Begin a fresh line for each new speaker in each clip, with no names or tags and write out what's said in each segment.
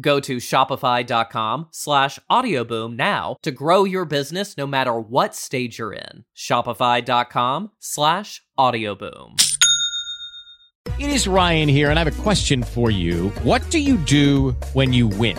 Go to shopify.com slash audioboom now to grow your business no matter what stage you're in. Shopify.com slash audioboom.
It is Ryan here, and I have a question for you. What do you do when you win?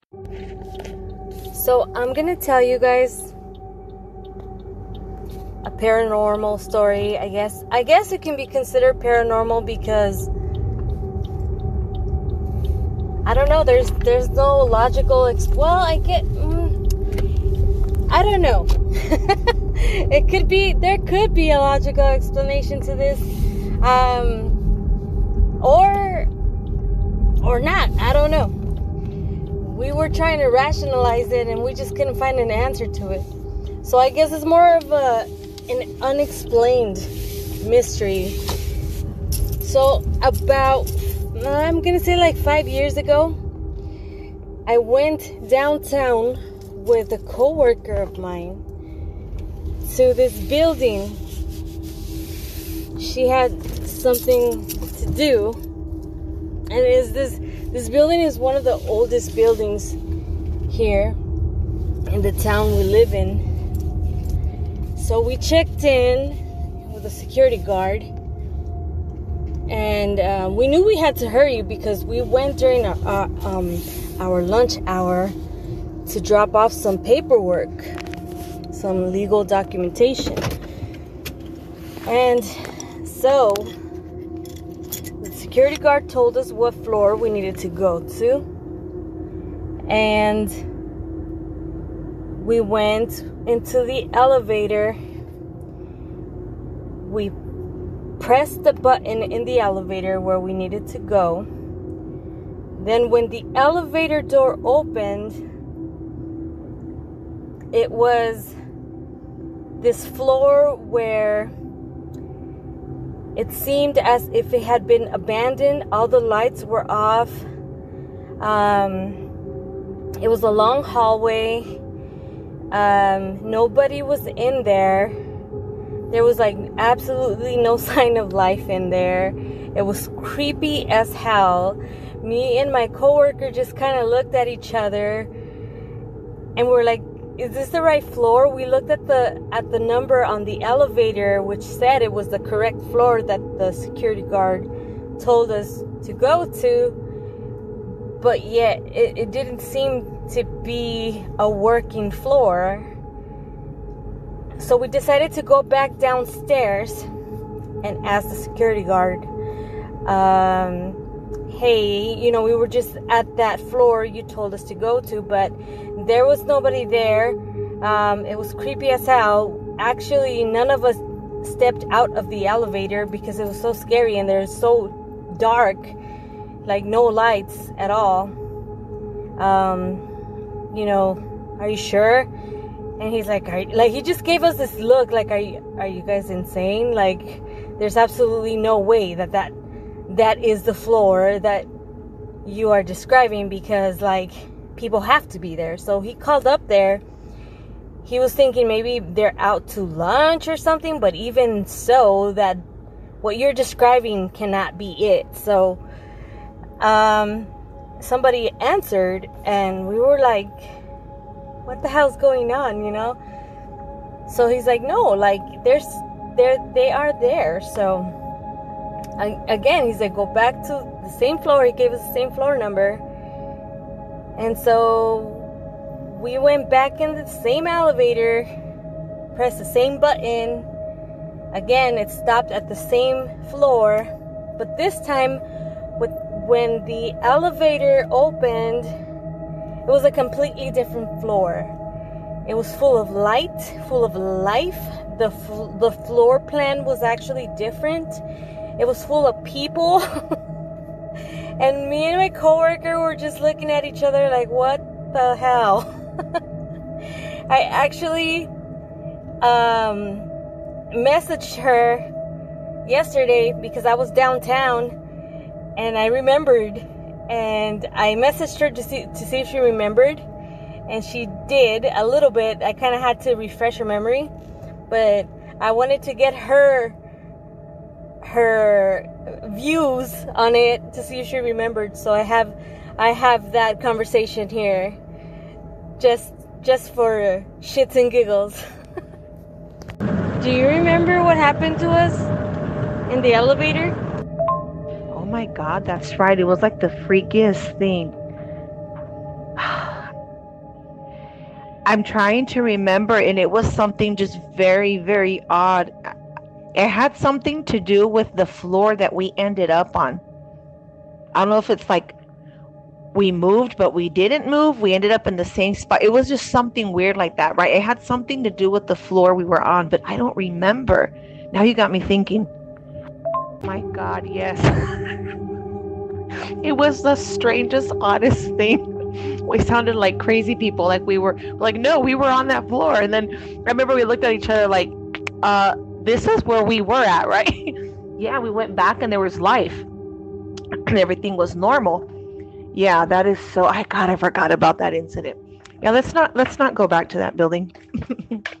So I'm gonna tell you guys a paranormal story. I guess I guess it can be considered paranormal because I don't know. There's there's no logical. Ex- well, I get. Mm, I don't know. it could be there could be a logical explanation to this, um, or or not. I don't know we were trying to rationalize it and we just couldn't find an answer to it. So I guess it's more of a an unexplained mystery. So about uh, I'm going to say like 5 years ago, I went downtown with a coworker of mine to this building. She had something to do. And is this this building is one of the oldest buildings here in the town we live in. So we checked in with a security guard, and uh, we knew we had to hurry because we went during our, our, um, our lunch hour to drop off some paperwork, some legal documentation. And so security guard told us what floor we needed to go to. And we went into the elevator. We pressed the button in the elevator where we needed to go. Then, when the elevator door opened, it was this floor where it seemed as if it had been abandoned. All the lights were off. Um, it was a long hallway. Um, nobody was in there. There was like absolutely no sign of life in there. It was creepy as hell. Me and my coworker just kind of looked at each other and we're like, is this the right floor? We looked at the at the number on the elevator which said it was the correct floor that the security guard told us to go to. But yet it, it didn't seem to be a working floor. So we decided to go back downstairs and ask the security guard, um, hey, you know, we were just at that floor you told us to go to, but there was nobody there. Um, it was creepy as hell. Actually, none of us stepped out of the elevator because it was so scary and there's so dark, like no lights at all. Um, you know, are you sure? And he's like, like he just gave us this look, like, are you, are you guys insane? Like, there's absolutely no way that that that is the floor that you are describing because like people have to be there. So he called up there. He was thinking maybe they're out to lunch or something, but even so, that what you're describing cannot be it. So, um, somebody answered, and we were like, "What the hell's going on?" You know. So he's like, "No, like there's, there, they are there." So again, he's like, "Go back to the same floor." He gave us the same floor number and so we went back in the same elevator, pressed the same button. Again, it stopped at the same floor, but this time with when the elevator opened, it was a completely different floor. It was full of light, full of life. The the floor plan was actually different. It was full of people. And me and my coworker were just looking at each other like, what the hell? I actually um, messaged her yesterday because I was downtown and I remembered and I messaged her to see to see if she remembered and she did a little bit. I kind of had to refresh her memory, but I wanted to get her her views on it to see if she remembered. So I have I have that conversation here just just for shits and giggles. Do you remember what happened to us in the elevator?
Oh my god, that's right. It was like the freakiest thing. I'm trying to remember, and it was something just very, very odd it had something to do with the floor that we ended up on. I don't know if it's like we moved, but we didn't move. We ended up in the same spot. It was just something weird like that, right? It had something to do with the floor we were on, but I don't remember. Now you got me thinking. My God, yes. it was the strangest, oddest thing. We sounded like crazy people. Like we were like, no, we were on that floor. And then I remember we looked at each other like, uh, this is where we were at, right? yeah, we went back and there was life and everything was normal. Yeah, that is so I god, I forgot about that incident. Yeah, let's not let's not go back to that building.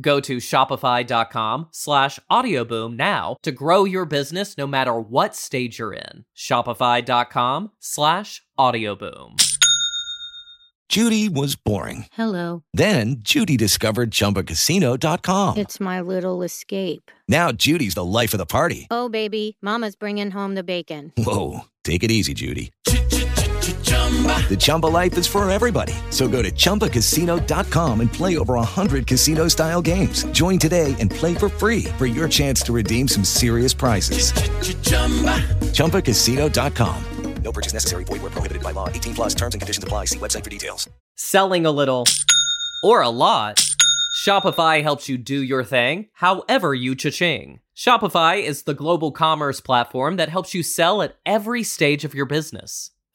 Go to shopify.com slash audioboom now to grow your business no matter what stage you're in. Shopify.com slash audioboom.
Judy was boring.
Hello.
Then Judy discovered ChumbaCasino.com.
It's my little escape.
Now Judy's the life of the party.
Oh, baby, Mama's bringing home the bacon.
Whoa, take it easy, Judy. The Chumba life is for everybody. So go to ChumbaCasino.com and play over 100 casino style games. Join today and play for free for your chance to redeem some serious prizes. ChumbaCasino.com.
No purchase necessary. Void where prohibited by law. 18 plus terms and conditions apply. See website for details.
Selling a little or a lot, Shopify helps you do your thing, however you cha-ching. Shopify is the global commerce platform that helps you sell at every stage of your business.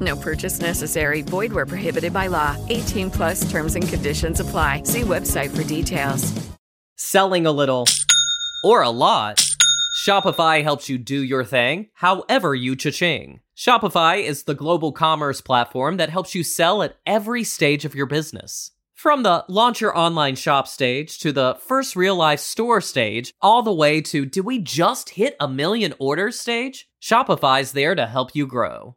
No purchase necessary. Void where prohibited by law. 18 plus terms and conditions apply. See website for details.
Selling a little or a lot, Shopify helps you do your thing, however you cha-ching. Shopify is the global commerce platform that helps you sell at every stage of your business. From the launch your online shop stage to the first real life store stage, all the way to did we just hit a million orders stage? Shopify's there to help you grow.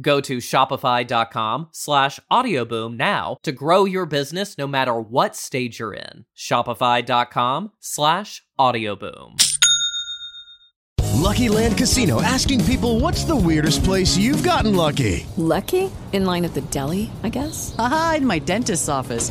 Go to shopify.com slash audioboom now to grow your business no matter what stage you're in. Shopify.com slash audioboom.
Lucky Land Casino asking people what's the weirdest place you've gotten lucky?
Lucky? In line at the deli, I guess?
Aha, in my dentist's office.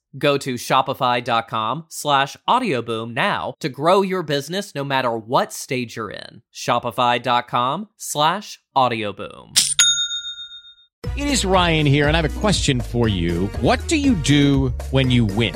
Go to shopify.com slash audioboom now to grow your business no matter what stage you're in. Shopify.com slash audioboom.
It is Ryan here, and I have a question for you. What do you do when you win?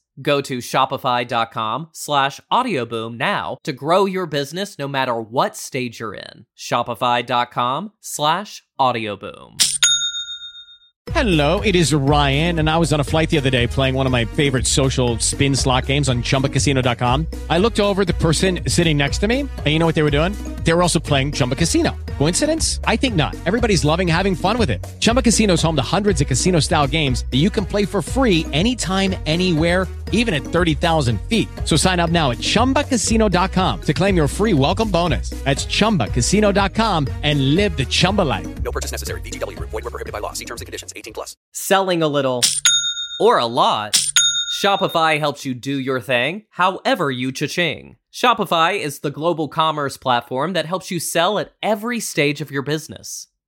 Go to shopify.com slash audioboom now to grow your business no matter what stage you're in. Shopify.com slash audioboom.
Hello, it is Ryan, and I was on a flight the other day playing one of my favorite social spin slot games on chumbacasino.com. I looked over the person sitting next to me, and you know what they were doing? They were also playing Chumba Casino. Coincidence? I think not. Everybody's loving having fun with it. Chumba Casino is home to hundreds of casino style games that you can play for free anytime, anywhere, even at 30,000 feet. So sign up now at chumbacasino.com to claim your free welcome bonus. That's chumbacasino.com and live the Chumba life.
No purchase necessary. VGW Group. Void were prohibited by law. See terms and conditions. 18 plus.
Selling a little or a lot, Shopify helps you do your thing however you cha-ching. Shopify is the global commerce platform that helps you sell at every stage of your business.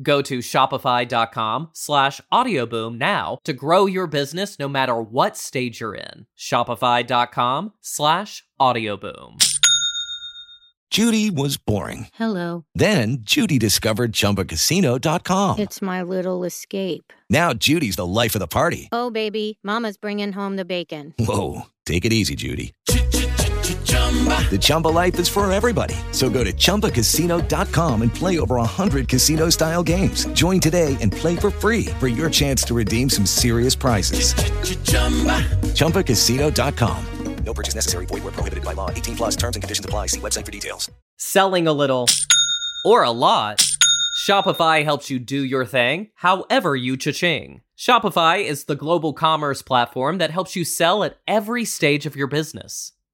Go to shopify.com slash audioboom now to grow your business no matter what stage you're in. Shopify.com slash audioboom.
Judy was boring.
Hello.
Then Judy discovered ChumbaCasino.com.
It's my little escape.
Now Judy's the life of the party.
Oh, baby, Mama's bringing home the bacon.
Whoa, take it easy, Judy. The Chumba life is for everybody. So go to ChumbaCasino.com and play over 100 casino style games. Join today and play for free for your chance to redeem some serious prizes. ChumbaCasino.com.
No purchase necessary. Void were prohibited by law. 18 plus terms and conditions apply. See website for details.
Selling a little or a lot, Shopify helps you do your thing however you cha-ching. Shopify is the global commerce platform that helps you sell at every stage of your business.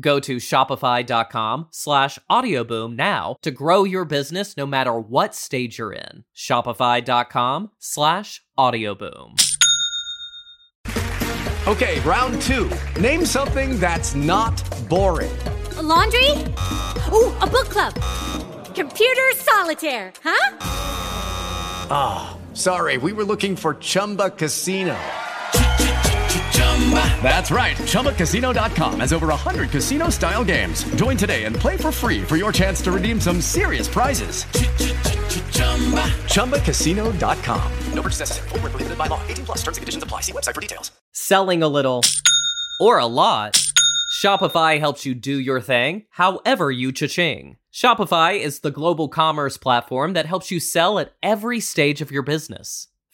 Go to shopify.com slash audioboom now to grow your business no matter what stage you're in. Shopify.com slash audioboom.
Okay, round two. Name something that's not boring.
A laundry? Ooh, a book club. Computer solitaire, huh?
Ah, oh, sorry, we were looking for Chumba Casino. That's right. ChumbaCasino.com has over 100 casino style games. Join today and play for free for your chance to redeem some serious prizes. ChumbaCasino.com. No purchase necessary. Full prohibited by law. 18 plus terms and conditions apply. See website for details.
Selling a little or a lot, Shopify helps you do your thing however you cha-ching. Shopify is the global commerce platform that helps you sell at every stage of your business.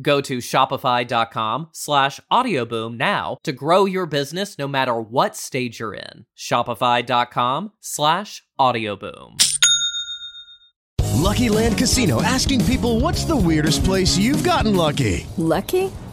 Go to shopify.com slash audioboom now to grow your business no matter what stage you're in. Shopify.com slash audioboom.
Lucky Land Casino asking people what's the weirdest place you've gotten lucky?
Lucky?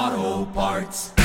Auto Parts.